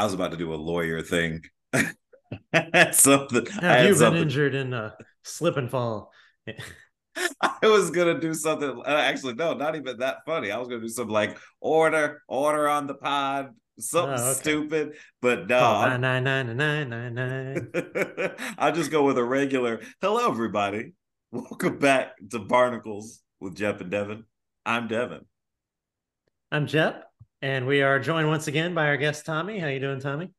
I was about to do a lawyer thing. something. Have you been something. injured in a slip and fall? I was gonna do something. Uh, actually, no, not even that funny. I was gonna do something like order, order on the pod, something oh, okay. stupid. But no, oh, nine, nine, nine, nine, nine. I'll just go with a regular. Hello, everybody. Welcome back to Barnacles with Jep and Devin. I'm Devin. I'm Jep, and we are joined once again by our guest Tommy. How you doing, Tommy?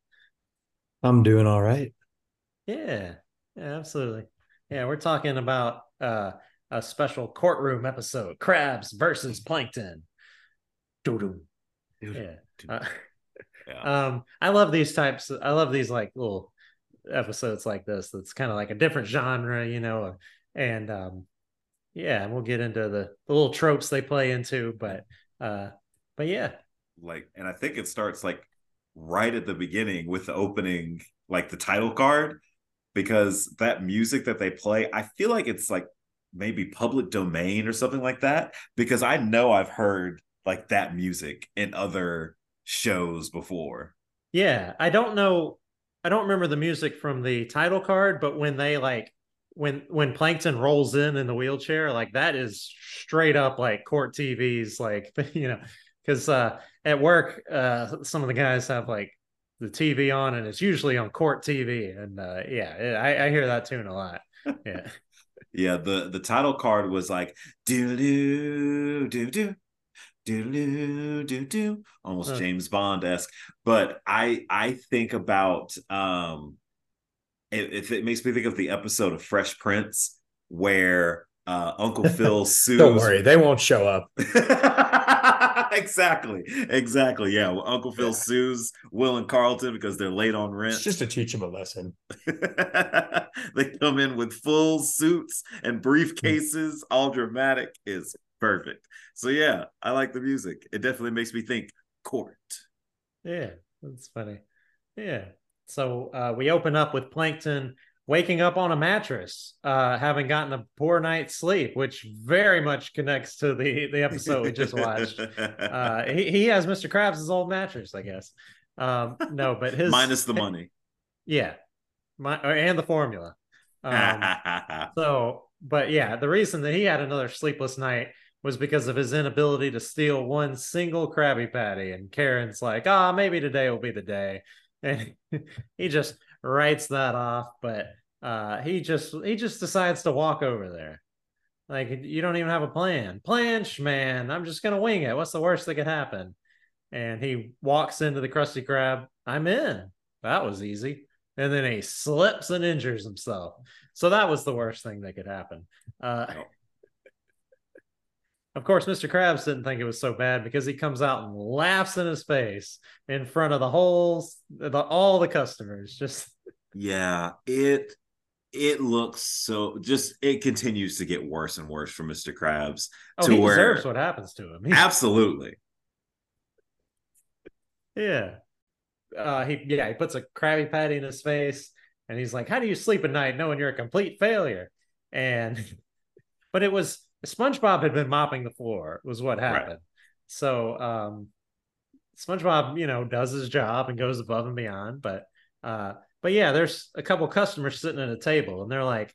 I'm doing all right. Yeah, yeah, absolutely. Yeah, we're talking about uh, a special courtroom episode: Krabs versus plankton. Doo-doo. Yeah. Uh, yeah. Um, I love these types. I love these like little episodes like this. That's kind of like a different genre, you know. And um, yeah, we'll get into the, the little tropes they play into, but uh, but yeah, like, and I think it starts like right at the beginning with the opening, like the title card, because that music that they play, I feel like it's like maybe public domain or something like that. Because I know I've heard like that music in other shows before. Yeah, I don't know. I don't remember the music from the title card, but when they like when when Plankton rolls in in the wheelchair, like that is straight up like court TV's like you know because uh, at work, uh, some of the guys have like the TV on, and it's usually on court TV, and uh, yeah, I, I hear that tune a lot. Yeah. yeah, the the title card was like do do do do do do do do almost. James Bond esque. But I I think about um if it, it makes me think of the episode of Fresh Prince where uh, Uncle Phil sues. Don't worry, they won't show up. exactly, exactly. Yeah, well, Uncle Phil yeah. sues Will and Carlton because they're late on rent. It's just to teach them a lesson. they come in with full suits and briefcases, all dramatic. Is perfect. So yeah, I like the music. It definitely makes me think court. Yeah, that's funny. Yeah. So uh, we open up with Plankton waking up on a mattress, uh, having gotten a poor night's sleep, which very much connects to the the episode we just watched. Uh, he he has Mr. Krabs' old mattress, I guess. Um, no, but his minus the money. Yeah, my and the formula. Um, so, but yeah, the reason that he had another sleepless night was because of his inability to steal one single Krabby Patty. And Karen's like, ah, oh, maybe today will be the day. And he just writes that off, but uh, he just he just decides to walk over there. Like you don't even have a plan. Plan, man. I'm just gonna wing it. What's the worst that could happen? And he walks into the Krusty Krab. I'm in. That was easy. And then he slips and injures himself. So that was the worst thing that could happen. Uh, of course, Mr. Krabs didn't think it was so bad because he comes out and laughs in his face in front of the whole, the, all the customers. Just yeah, it it looks so. Just it continues to get worse and worse for Mr. Krabs. Oh, to he where, deserves what happens to him. absolutely. Yeah. Uh, he yeah he puts a Krabby Patty in his face and he's like, "How do you sleep at night knowing you're a complete failure?" And but it was SpongeBob had been mopping the floor, was what happened. Right. So um, SpongeBob, you know, does his job and goes above and beyond. But uh, but yeah, there's a couple customers sitting at a table and they're like,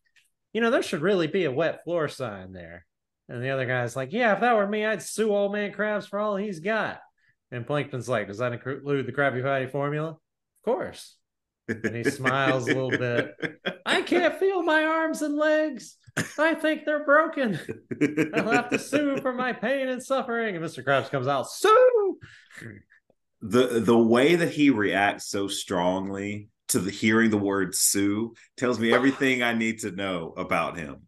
you know, there should really be a wet floor sign there. And the other guy's like, yeah, if that were me, I'd sue old man Krabs for all he's got. And Plankton's like, does that include the Krabby Patty formula? Of course. And he smiles a little bit. I can't feel my arms and legs. I think they're broken. I'll have to sue for my pain and suffering. And Mr. Krabs comes out, sue. The the way that he reacts so strongly to the hearing the word sue tells me everything I need to know about him.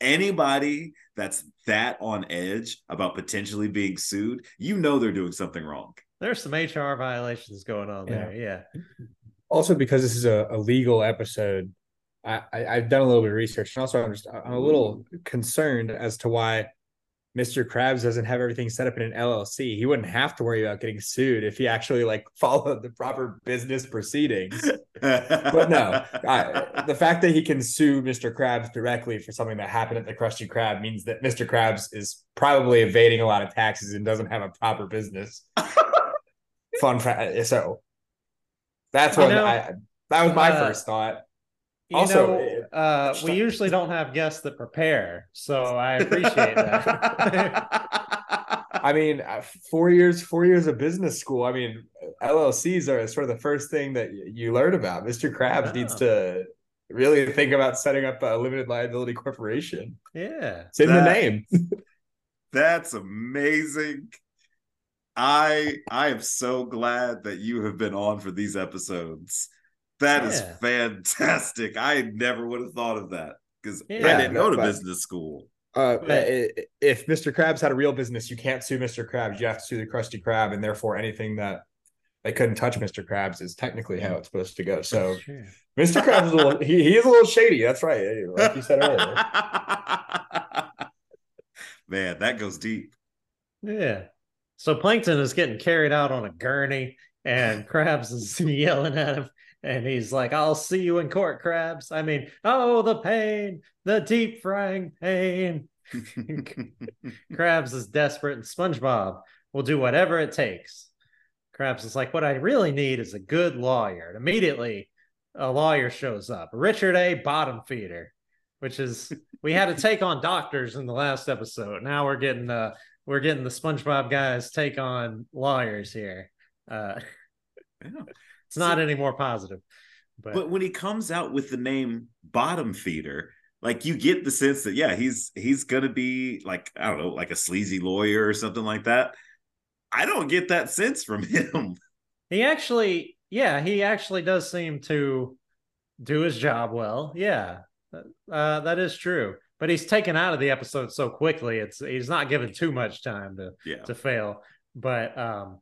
Anybody that's that on edge about potentially being sued, you know they're doing something wrong. There's some HR violations going on yeah. there. Yeah. Also, because this is a, a legal episode, I, I have done a little bit of research, and also I'm just I'm a little concerned as to why Mr. Krabs doesn't have everything set up in an LLC. He wouldn't have to worry about getting sued if he actually like followed the proper business proceedings. but no, I, the fact that he can sue Mr. Krabs directly for something that happened at the Krusty Krab means that Mr. Krabs is probably evading a lot of taxes and doesn't have a proper business. Fun fact. So That's what I. That was my uh, first thought. You Also, know, uh, we usually don't have guests that prepare, so I appreciate that. I mean, uh, four years, four years of business school. I mean, LLCs are sort of the first thing that you learn about. Mr. Krabs needs Oh. to really think about setting up a limited liability corporation. yeah. It's in the name. That's amazing. I I am so glad that you have been on for these episodes. That is Yeah. fantastic. I never would have thought of that because I didn't go to but- business school. Uh, But- if Mr. Krabs had a real business, you can't sue Mr. Krabs. You have to sue the Krusty Krab, and therefore anything that they couldn't touch Mr. Krabs is technically how it's supposed to go. So Sure. Mr. Krabs is a little he, he is a little shady. That's right, like you said earlier. Man, that goes deep. Yeah. So Plankton is getting carried out on a gurney, and Krabs is yelling at him, and he's like, "I'll see you in court, Krabs." I mean, oh, the pain, the deep frying pain. Krabs is desperate, and SpongeBob will do whatever it takes. Krabs is like, "What I really need is a good lawyer." And immediately, a lawyer shows up, Richard A. Bottom Feeder, which is we had to take on doctors in the last episode. Now we're getting uh we're getting the SpongeBob guys take on lawyers here. Uh, Yeah. It's not any more positive, but, But when he comes out with the name Bottom Feeder, like you get the sense that yeah, he's he's gonna be like I don't know, like a sleazy lawyer or something like that. I don't get that sense from him. he actually, yeah, he actually does seem to do his job well. Yeah, uh, that is true. But he's taken out of the episode so quickly; it's he's not given too much time to Yeah. to fail. But um,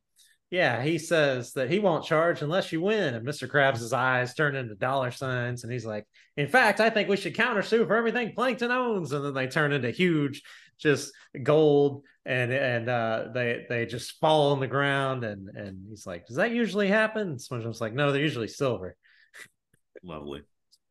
yeah, he says that he won't charge unless you win. And Mr. Krabs' eyes turn into dollar signs, and he's like, "In fact, I think we should countersue for everything Plankton owns." And then they turn into huge, just gold, and and uh, they they just fall on the ground. And and he's like, "Does that usually happen?" And SpongeBob's like, "No, they're usually silver, Lovely.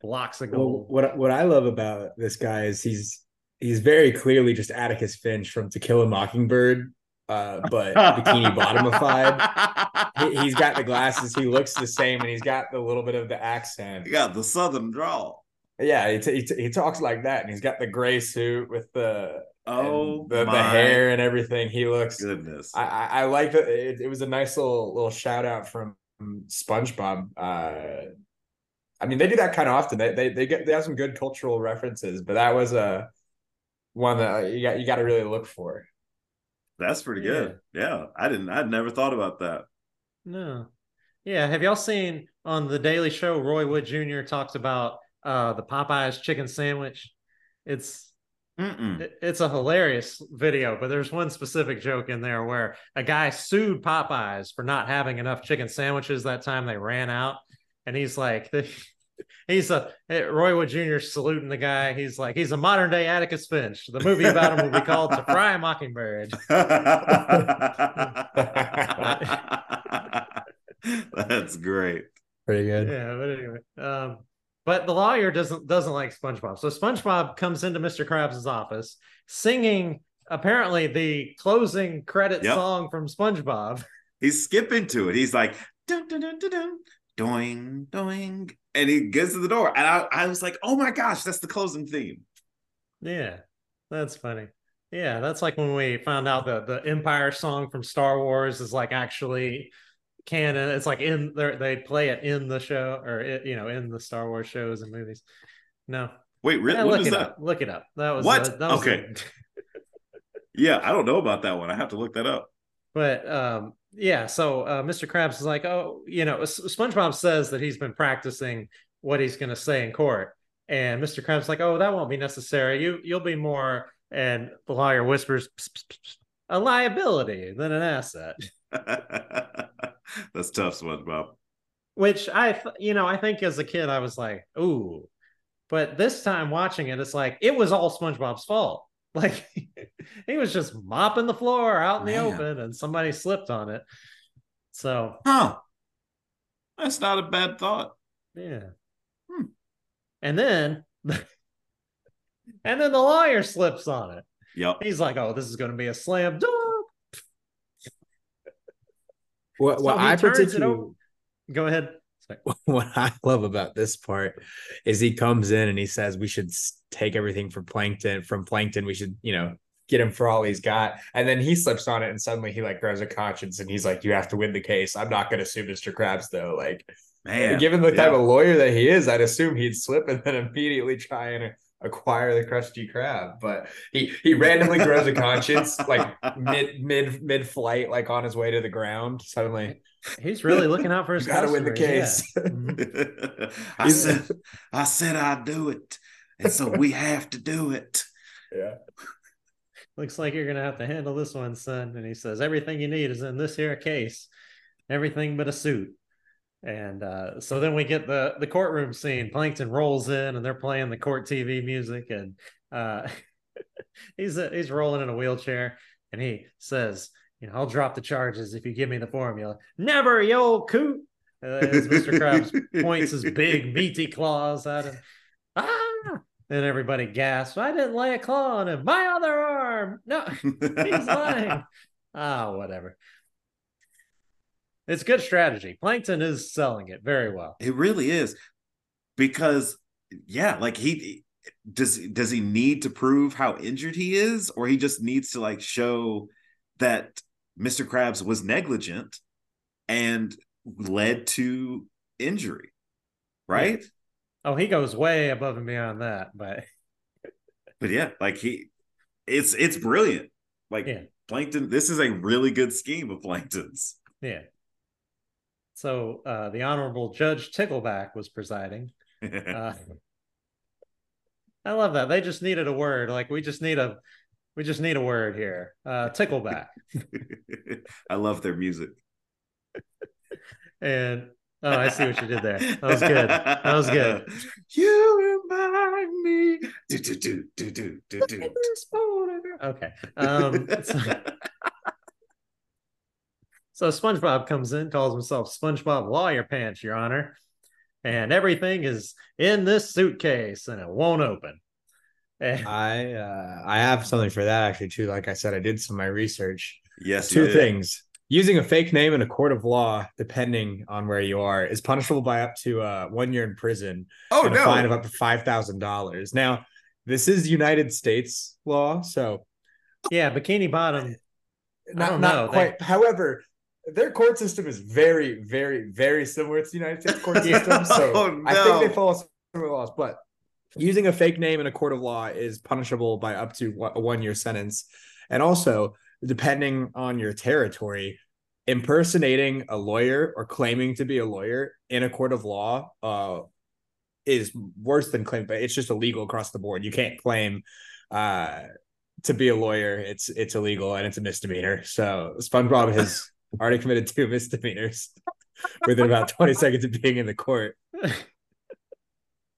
blocks of Well, gold." what what I love about this guy is he's he's very clearly just Atticus Finch from To Kill a Mockingbird, uh, but bikini bottomified. He, he's got the glasses. He looks the same, and he's got the little bit of the accent. He got the southern drawl. Yeah, he, t- he, t- he talks like that, and he's got the gray suit with the Oh the, the hair and everything. He looks. goodness. I I, I like that. It, it was a nice little little shout out from SpongeBob. Uh, I mean, they do that kind of often. They they they get they have some good cultural references, but that was a one that you got you got to really look for. That's pretty good. Yeah. I didn't I'd never thought about that. No. Yeah. Have y'all seen on the Daily Show, Roy Wood Jr. talks about uh, the Popeyes chicken sandwich? It's it- it's a hilarious video, but there's one specific joke in there where a guy sued Popeyes for not having enough chicken sandwiches that time they ran out, and he's like, he's a Roy Wood Jr. saluting the guy. He's like, he's a modern day Atticus Finch. The movie about him will be called To Fry a Mockingbird. That's great. Pretty good. yeah but anyway um but the lawyer doesn't doesn't like spongebob so spongebob comes into mr krabs' office singing apparently the closing credit Yep. song from spongebob He's skipping to it. He's like, dun, dun, dun, dun, dun, doing, doing. And he gets to the door. And I, I was like, oh my gosh, that's the closing theme. yeah that's funny yeah that's like when we found out that the empire song from star wars is like actually canon it's like in there they play it in the show or it, you know in the star wars shows and movies no Wait, really? Yeah, what look is it that? up look it up that was What? that was Okay. Yeah, I don't know about that one. I have to look that up. But um, yeah, so uh, Mr. Krabs is like, oh, you know, SpongeBob says that he's been practicing what he's going to say in court, and Mr. Krabs is like, oh, that won't be necessary. You you'll be more, and the lawyer whispers, "Psst, psst, psst, psst, a liability than an asset. that's tough, SpongeBob. Which I, th- you know, I think as a kid I was like, ooh, but this time watching it, it's like it was all SpongeBob's fault. Like he was just mopping the floor out in the Man. open, and somebody slipped on it. So Huh. That's not a bad thought. Yeah. Hmm. And then and then the lawyer slips on it. Yep. He's like, "Oh, this is going to be a slam dunk." What So what he I turns it particularly over- Go ahead. what I love about this part is he comes in and he says we should take everything from Plankton. From Plankton, we should, you know, get him for all he's got. And then he slips on it, and suddenly he like grows a conscience, and he's like, "You have to win the case. I'm not going to sue Mr. Krabs, though." Like, man, given the yeah. type of lawyer that he is, I'd assume he'd slip and then immediately try and acquire the Krusty Krab But he he randomly grows a conscience like mid mid mid flight, like on his way to the ground. Suddenly, he's really looking out for his. Got to win the case. Yeah. Mm-hmm. I said, I said I'd do it, and so we have to do it. Yeah. Looks like you're gonna have to handle this one, son. And he says, everything you need is in this here case, everything but a suit. And uh, so then we get the the courtroom scene. Plankton rolls in, and they're playing the court TV music, and uh, he's uh, he's rolling in a wheelchair, and he says, "You know, I'll drop the charges if you give me the formula." Never, you old coot. Uh, as Mr. Krabs points his big meaty claws at him. Ah! And everybody gasps. I didn't lay a claw on him. My other arm. No, he's lying. Ah, oh, whatever. It's good strategy. Plankton is selling it very well. It really is. Because yeah, like he does does he need to prove how injured he is or he just needs to like show that Mr. Krabs was negligent and led to injury. Right? Yeah. Oh, he goes way above and beyond that, but but yeah, like he it's it's brilliant. Like yeah. Plankton, this is a really good scheme of Plankton's. Yeah. So uh, the Honorable Judge Tickleback was presiding. Uh, I love that. They just needed a word. Like we just need a we just need a word here. Uh, tickleback. I love their music. and oh, I see what you did there. That was good. That was good. You remind me. Do do do do do do do. Okay. Um, so, so SpongeBob comes in, calls himself SpongeBob Lawyer Pants, Your Honor, and everything is in this suitcase and it won't open. And... I uh, I have something for that actually too. Like I said, I did some of my research. Yes, two things. Using a fake name in a court of law, depending on where you are, is punishable by up to uh, one year in prison oh, and no. a fine of up to five thousand dollars. Now, this is United States law, so yeah, Bikini Bottom. Not, not know. quite. They... However, their court system is very, very, very similar to the United States court system. So oh, no. I think they follow similar laws. But using a fake name in a court of law is punishable by up to a one year sentence. And also, depending on your territory, impersonating a lawyer or claiming to be a lawyer in a court of law uh, is worse than claim, but it's just illegal across the board. You can't claim uh, to be a lawyer. It's it's illegal and it's a misdemeanor. So SpongeBob has already committed two misdemeanors within about 20 seconds of being in the court.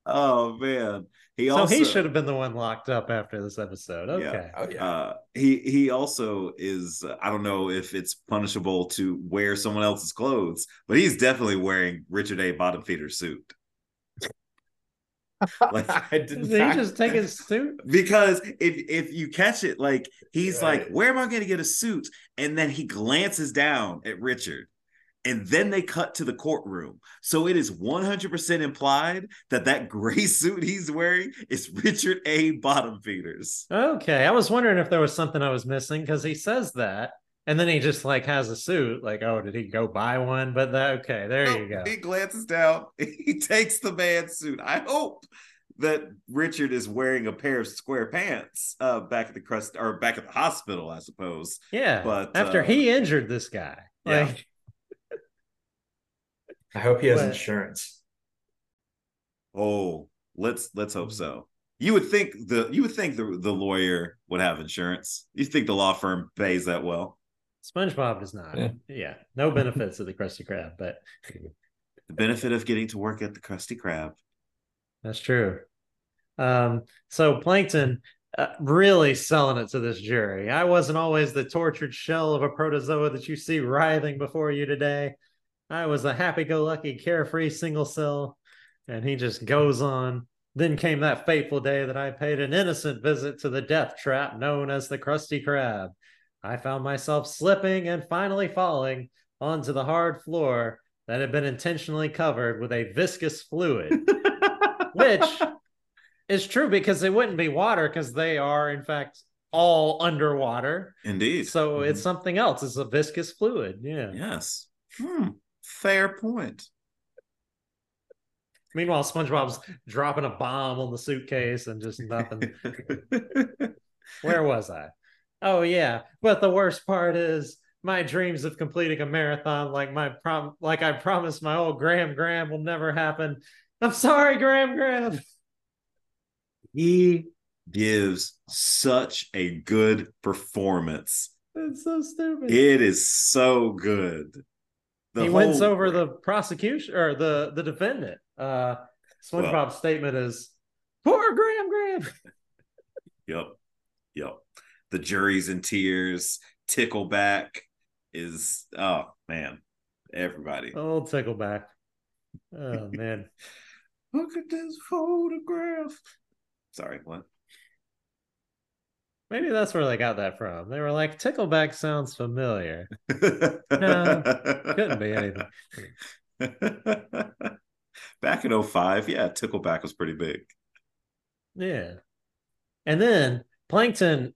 Oh man. He so also, he should have been the one locked up after this episode. Okay. Yeah. Oh, yeah. Uh, he he also is. Uh, I don't know if it's punishable to wear someone else's clothes, but he's definitely wearing Richard A. Bottom feeder's suit. like I did, did he just take his suit? Because if if you catch it, like he's right. like, "Where am I going to get a suit?" And then he glances down at Richard, and then they cut to the courtroom. So it is one hundred percent implied that that gray suit he's wearing is Richard A. Bottom feeders. Okay, I was wondering if there was something I was missing because he says that. And then he just like has a suit, like, oh, did he go buy one? But that, okay, there nope, you go. He glances down, he takes the man's suit. I hope that Richard is wearing a pair of square pants uh, back at the crust or back at the hospital, I suppose. Yeah. But after uh, he injured this guy. Yeah. Like... I hope he has but... insurance. Oh, let's let's hope so. You would think the you would think the the lawyer would have insurance. You think the law firm pays that well? SpongeBob does not. Yeah, yeah. no benefits of the Krusty Krab, but the benefit of getting to work at the Krusty Krab. That's true. Um, so Plankton uh, really selling it to this jury. I wasn't always the tortured shell of a protozoa that you see writhing before you today. I was a happy-go-lucky, carefree single cell, and he just goes on. Then came that fateful day that I paid an innocent visit to the death trap known as the Krusty Krab. I found myself slipping and finally falling onto the hard floor that had been intentionally covered with a viscous fluid, which is true because it wouldn't be water because they are, in fact, all underwater. Indeed. So it's something else. It's a viscous fluid. Yeah. Yes. Hmm. Fair point. Meanwhile, SpongeBob's dropping a bomb on the suitcase and just nothing. Where was I? Oh yeah, but the worst part is my dreams of completing a marathon, like my prom, like I promised my old Gram Gram, will never happen. I'm sorry, Gram Gram. he gives such a good performance. It's so stupid. It is so good. The he whole... wins over the prosecution or the the defendant. Uh SpongeBob's well, statement is poor Gram Gram. yep. Yep. The jury's in tears. Tickleback is oh man. Everybody. Oh, Tickleback. Oh man. Look at this photograph. Sorry, what? Maybe that's where they got that from. They were like, Tickleback sounds familiar. no, couldn't be anything. Back in 05, yeah, Tickleback was pretty big. Yeah. And then Plankton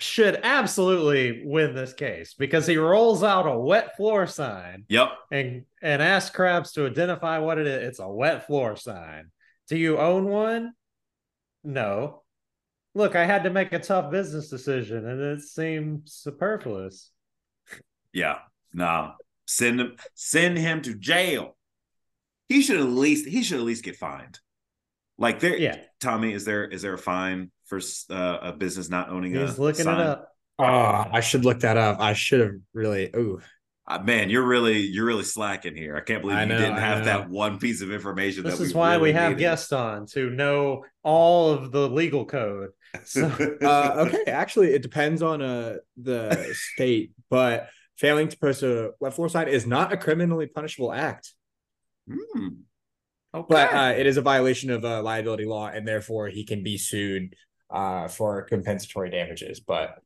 should absolutely win this case because he rolls out a wet floor sign. Yep. And and asks Krabs to identify what it is. It's a wet floor sign. Do you own one? No. Look, I had to make a tough business decision and it seemed superfluous. Yeah. No. Send him send him to jail. He should at least he should at least get fined. Like there yeah. Tommy, is there is there a fine for uh, a business not owning He's a looking sign? it up. Oh, I should look that up. I should have really. Ooh, uh, man, you're really you're really slacking here. I can't believe I you know, didn't have that one piece of information. This is why really we have needed. guests on to know all of the legal code. So. uh, okay, actually, it depends on uh, the state, but failing to post a wet floor sign is not a criminally punishable act. Hmm. Okay. But uh, it is a violation of uh, liability law, and therefore he can be sued uh, for compensatory damages. But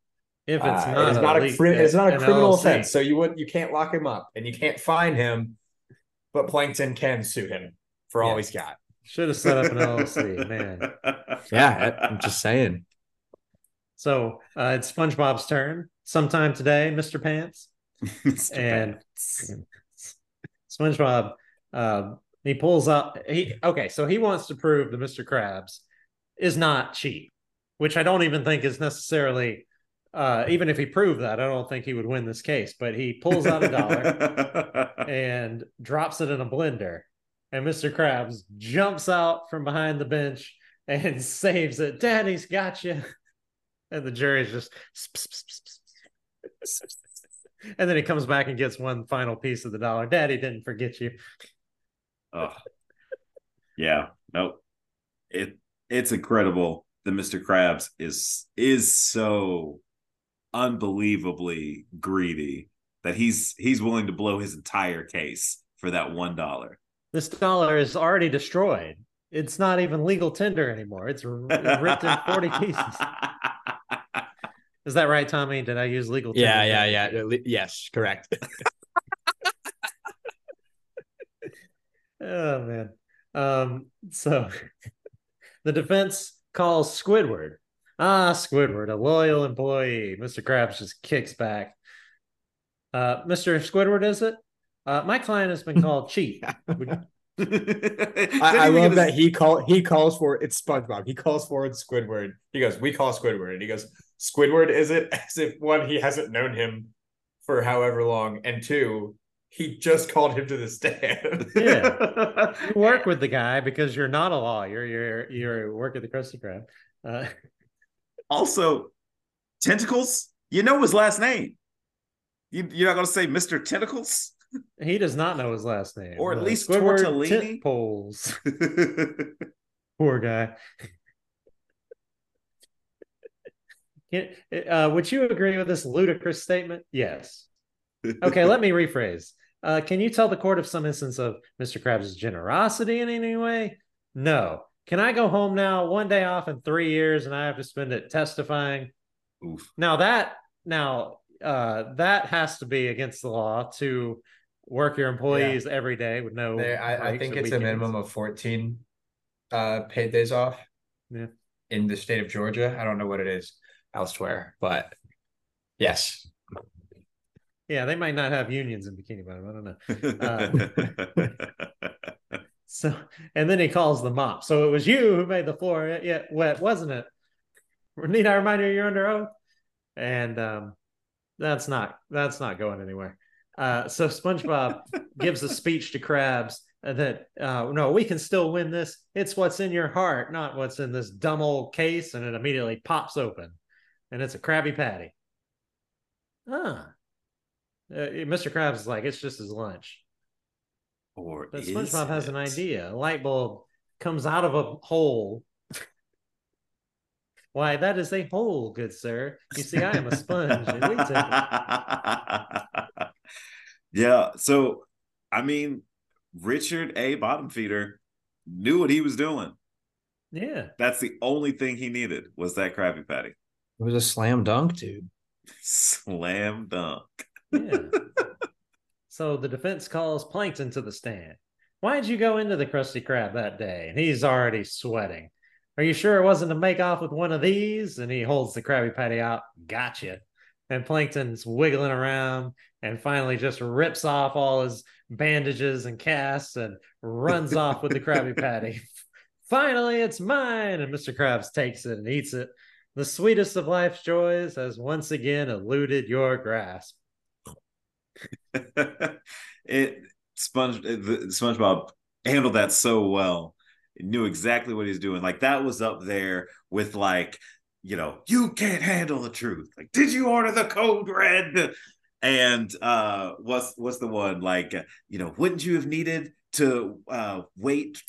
if it's uh, not, it's not a, cri- it's not a criminal LLC. offense, so you would you can't lock him up and you can't fine him, but Plankton can sue him for yeah. all he's got. Should have set up an LLC, man. Yeah, I'm just saying. So uh, it's SpongeBob's turn sometime today, Mr. Pants. Mr. and Pants. SpongeBob, uh, he pulls up. He okay, so he wants to prove that Mr. Krabs is not cheap, which I don't even think is necessarily uh, even if he proved that, I don't think he would win this case. But he pulls out a dollar and drops it in a blender. And Mr. Krabs jumps out from behind the bench and saves it. Daddy's got you. And the jury's just. and then he comes back and gets one final piece of the dollar. Daddy didn't forget you. Oh, yeah. Nope. It it's incredible that Mr. Krabs is is so unbelievably greedy that he's he's willing to blow his entire case for that one dollar. This dollar is already destroyed. It's not even legal tender anymore. It's ripped in forty pieces. Is that right, Tommy? Did I use legal? Yeah, yeah, yeah. Yes, correct. oh man. Um, so the defense calls Squidward Ah, Squidward, a loyal employee. Mr. Krabs just kicks back. Uh, Mr. Squidward, is it? Uh, my client has been called cheap. I, I love that he call he calls for it's SpongeBob. He calls for Squidward. He goes, "We call Squidward," and he goes, "Squidward, is it?" As if one, he hasn't known him for however long, and two, he just called him to the stand. yeah, you work with the guy because you're not a lawyer. You're you're you work at the Krusty Krab. Uh, also, Tentacles, you know his last name. You, you're not going to say Mr. Tentacles? He does not know his last name. Or at uh, least Tortellini. Poles. Poor guy. uh, would you agree with this ludicrous statement? Yes. Okay, let me rephrase. Uh, can you tell the court of some instance of Mr. Krabs' generosity in any way? No. Can I go home now, one day off in three years, and I have to spend it testifying? Oof. Now that now uh, that has to be against the law to work your employees every day with no. There, I, I think it's a minimum of 14 uh paid days off. Yeah. In the state of Georgia. I don't know what it is elsewhere, but yes. Yeah, they might not have unions in Bikini Bottom. I don't know. So, and then he calls the mop. So it was you who made the floor yet wet, wasn't it? Need I remind you you're under oath? And um, that's not that's not going anywhere. Uh, so SpongeBob gives a speech to Krabs that uh, no, we can still win this. It's what's in your heart, not what's in this dumb old case. And it immediately pops open, and it's a Krabby Patty. Ah, uh, Mr. Krabs is like, it's just his lunch. or But SpongeBob has an idea. A light bulb comes out of a hole. Why, that is a hole, good sir. You see, I am a sponge. and we take it. yeah. So, I mean, Richard A. Bottom Feeder knew what he was doing. Yeah. That's the only thing he needed was that Krabby Patty. It was a slam dunk, dude. Slam dunk. Yeah. so the defense calls Plankton to the stand. Why'd you go into the Krusty Krab that day? And he's already sweating. Are you sure it wasn't to make off with one of these? And he holds the Krabby Patty out. Gotcha. And Plankton's wiggling around and finally just rips off all his bandages and casts and runs off with the Krabby Patty. finally, it's mine. And Mr. Krabs takes it and eats it. The sweetest of life's joys has once again eluded your grasp. it Sponge the SpongeBob handled that so well. Knew exactly what he's doing. Like that was up there with like, you know, you can't handle the truth. Like, did you order the code red? And uh what's what's the one like? You know, wouldn't you have needed to uh wait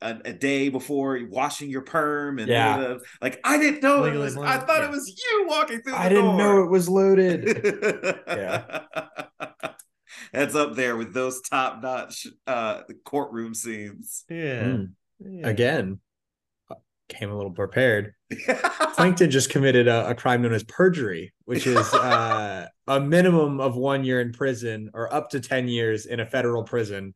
a, a day before washing your perm and Yeah. da- da- da. like I didn't know it Legally was I thought yeah. it was you walking through the I didn't know it was loaded. Yeah. That's up there with those top notch uh courtroom scenes. Yeah. Mm. Yeah. Again, came a little prepared. Plankton just committed a, a crime known as perjury, which is uh, a minimum of one year in prison or up to 10 years in a federal prison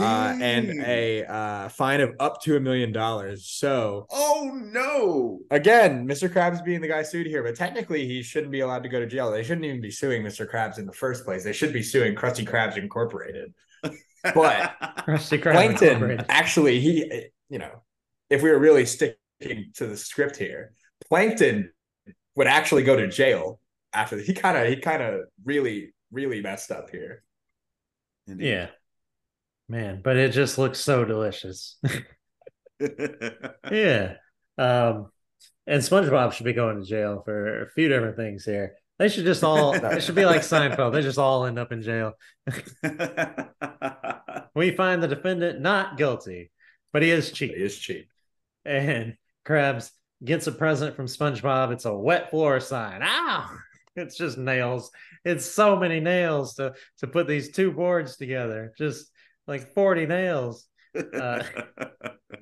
uh, and a uh, fine of up to a million dollars. So, Oh no. again, Mr. Krabs being the guy sued here, but technically he shouldn't be allowed to go to jail. They shouldn't even be suing Mr. Krabs in the first place. They should be suing Krusty Krabs Incorporated. But Krusty Krab Plankton Incorporated. actually he you know if we were really sticking to the script here plankton would actually go to jail after he kind of he kind of really really messed up here Indeed. Yeah. Man, but it just looks so delicious. yeah. Um, and SpongeBob should be going to jail for a few different things here. They should just all, it should be like Seinfeld. They just all end up in jail. We find the defendant not guilty, but he is cheap. he is cheap And Krabs gets a present from SpongeBob. It's a wet floor sign. Ow! It's just nails. It's so many nails to to put these two boards together. Just like 40 nails. Uh,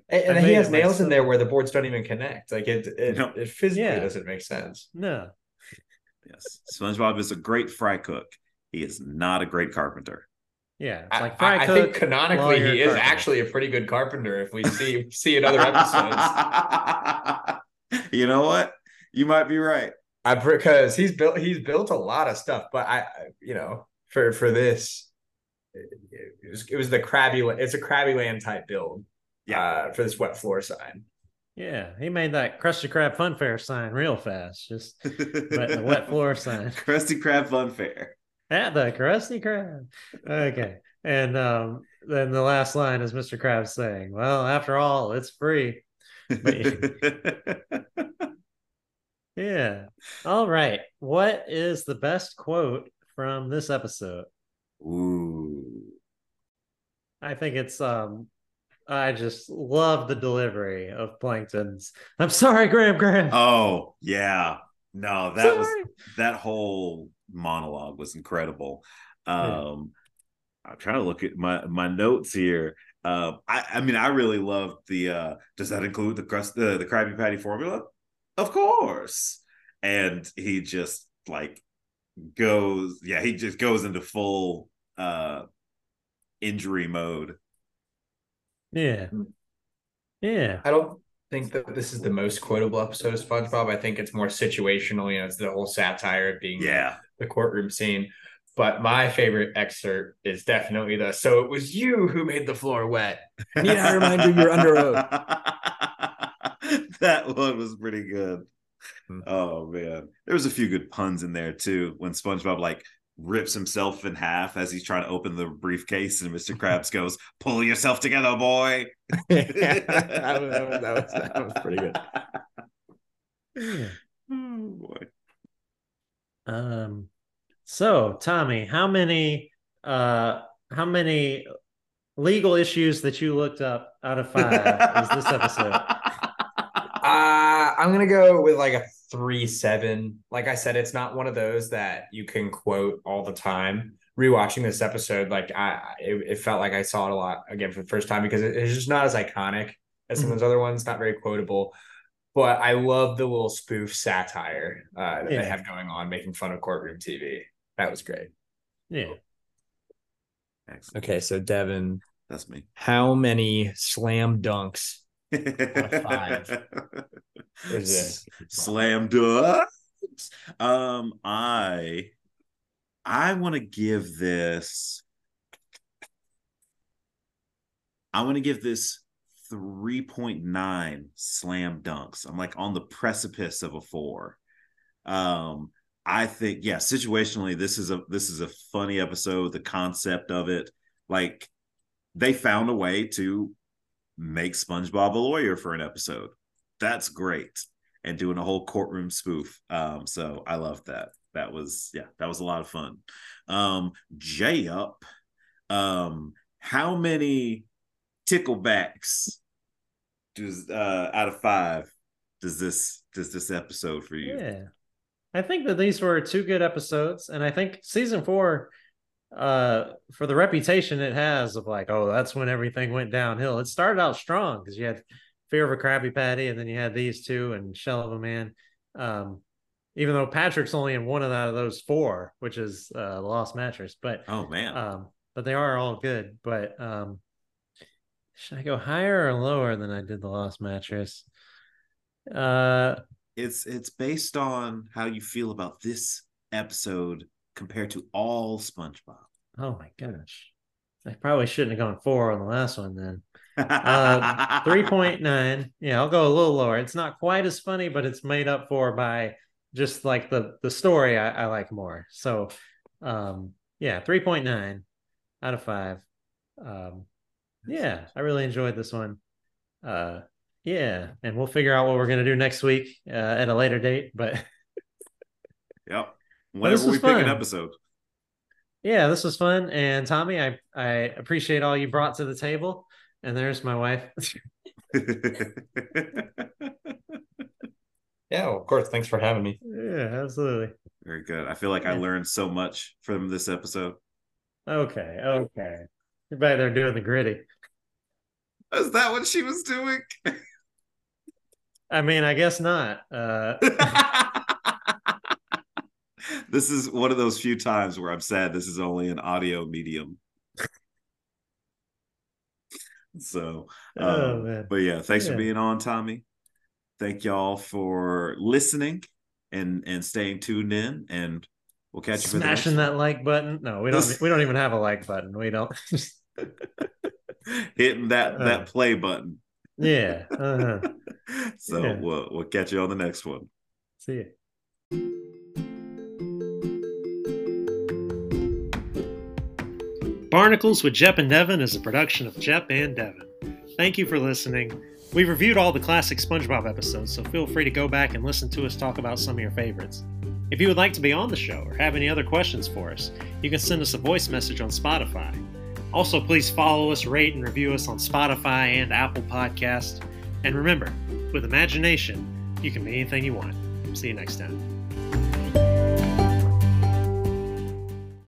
and, and he has nails in there where the boards don't even connect like it it, No. it physically Yeah. doesn't make sense No. yes. SpongeBob is a great fry cook. He is not a great carpenter. Yeah. I, like I- fry I cook. think canonically he is carpenter. actually a pretty good carpenter if we see see in other episodes you know what? You might be right. I because he's built he's built a lot of stuff, but I, I you know for for this it, it was it was the crabby it's a Krabby Land type build Yeah. uh, for this wet floor sign. Yeah. He made that Krusty Krab Fun Fair sign real fast. Just but the wet floor sign. Krusty Krab Fun Fair. At the Krusty Krab. Okay. And um, then the last line is Mr. Krabs saying, Well, after all, it's free. Yeah. All right. What is the best quote from this episode? Ooh. I think it's um I just love the delivery of Plankton's. I'm sorry, Gram Gram. Oh, yeah. No, that was that whole monologue was incredible. Yeah. Um I'm trying to look at my my notes here. Uh, I, I mean, I really loved the. Uh, does that include the crust, the the Krabby Patty formula? Of course. And he just like goes, yeah, he just goes into full uh injury mode. Yeah. Yeah. I don't think that this is the most quotable episode of SpongeBob. I think it's more situational. You know, it's the whole satire of being Yeah. the courtroom scene. But my favorite excerpt is definitely the "So it was you who made the floor wet." Need I remind you, you're under oath. that one was pretty good. Hmm. Oh man, there was a few good puns in there too. When SpongeBob like rips himself in half as he's trying to open the briefcase, and Mr. Krabs goes, "Pull yourself together, boy." that, was, that, was, that, was, that was pretty good. Yeah. Oh boy. Um, so Tommy, how many uh how many legal issues that you looked up out of five is this episode? I'm gonna go with like a three seven. Like I said, it's not one of those that you can quote all the time. Rewatching this episode, like I, it, it felt like I saw it a lot again for the first time because it, it's just not as iconic as some of those other ones. Not very quotable, but I love the little spoof satire uh, that Yeah. they have going on, making fun of courtroom TV. That was great. Yeah. Excellent. Okay, so Devin, That's me. how many slam dunks five. Slam dunks. Um, I I want to give this. I want to give this 3.9 slam dunks. I'm like on the precipice of a four. Um, I think, yeah, situationally, this is a this is a funny episode. The concept of it, like they found a way to make SpongeBob a lawyer for an episode. That's great. And doing a whole courtroom spoof. Um, so I love that. That was yeah, that was a lot of fun. Um, J up. Um, how many ticklebacks does uh out of five does this does this episode for you? Yeah. I think that these were two good episodes, and I think season four, uh, for the reputation it has of like, oh, that's when everything went downhill. It started out strong because you had Fear of a Krabby Patty, and then you had these two and Shell of a Man. Um, even though Patrick's only in one of out of those four, which is uh, the Lost Mattress, but Oh man. um, but they are all good. But um, should I go higher or lower than I did the Lost Mattress? Uh, it's it's based on how you feel about this episode compared to all SpongeBob. Oh my gosh. I probably shouldn't have gone four on the last one then. Uh, 3.9. Yeah, I'll go a little lower. It's not quite as funny, but it's made up for by just like the the story I, I like more. So um yeah, 3.9 out of five. Um yeah, I really enjoyed this one. Uh yeah, and we'll figure out what we're gonna do next week uh, at a later date. But Yep. This Whenever we was pick an fun. episode. yeah, this was fun. And Tommy, I I appreciate all you brought to the table. And there's my wife. Yeah, well, of course. Thanks for having me. yeah, absolutely. Very good. I feel like I learned so much from this episode. Okay, okay. You're back there doing the griddy. Is that what she was doing? I mean, I guess not. Uh, this is one of those few times where I'm sad this is only an audio medium. so, oh um, man. but yeah, thanks Yeah. for being on, Tommy. Thank y'all for listening and and staying tuned in, and we'll catch you next Smashing that like button. No, we don't. we don't even have a like button. We don't. hitting that Uh. that play button. yeah. Uh-huh. so Yeah. we'll we'll catch you on the next one. See you. Barnacles with Jep and Devin is a production of Jep and Devin. Thank you for listening. We've reviewed all the classic SpongeBob episodes, so feel free to go back and listen to us talk about some of your favorites. If you would like to be on the show or have any other questions for us, you can send us a voice message on Spotify. Also, please follow us, rate, and review us on Spotify and Apple Podcasts. And remember, with imagination, you can be anything you want. See you next time.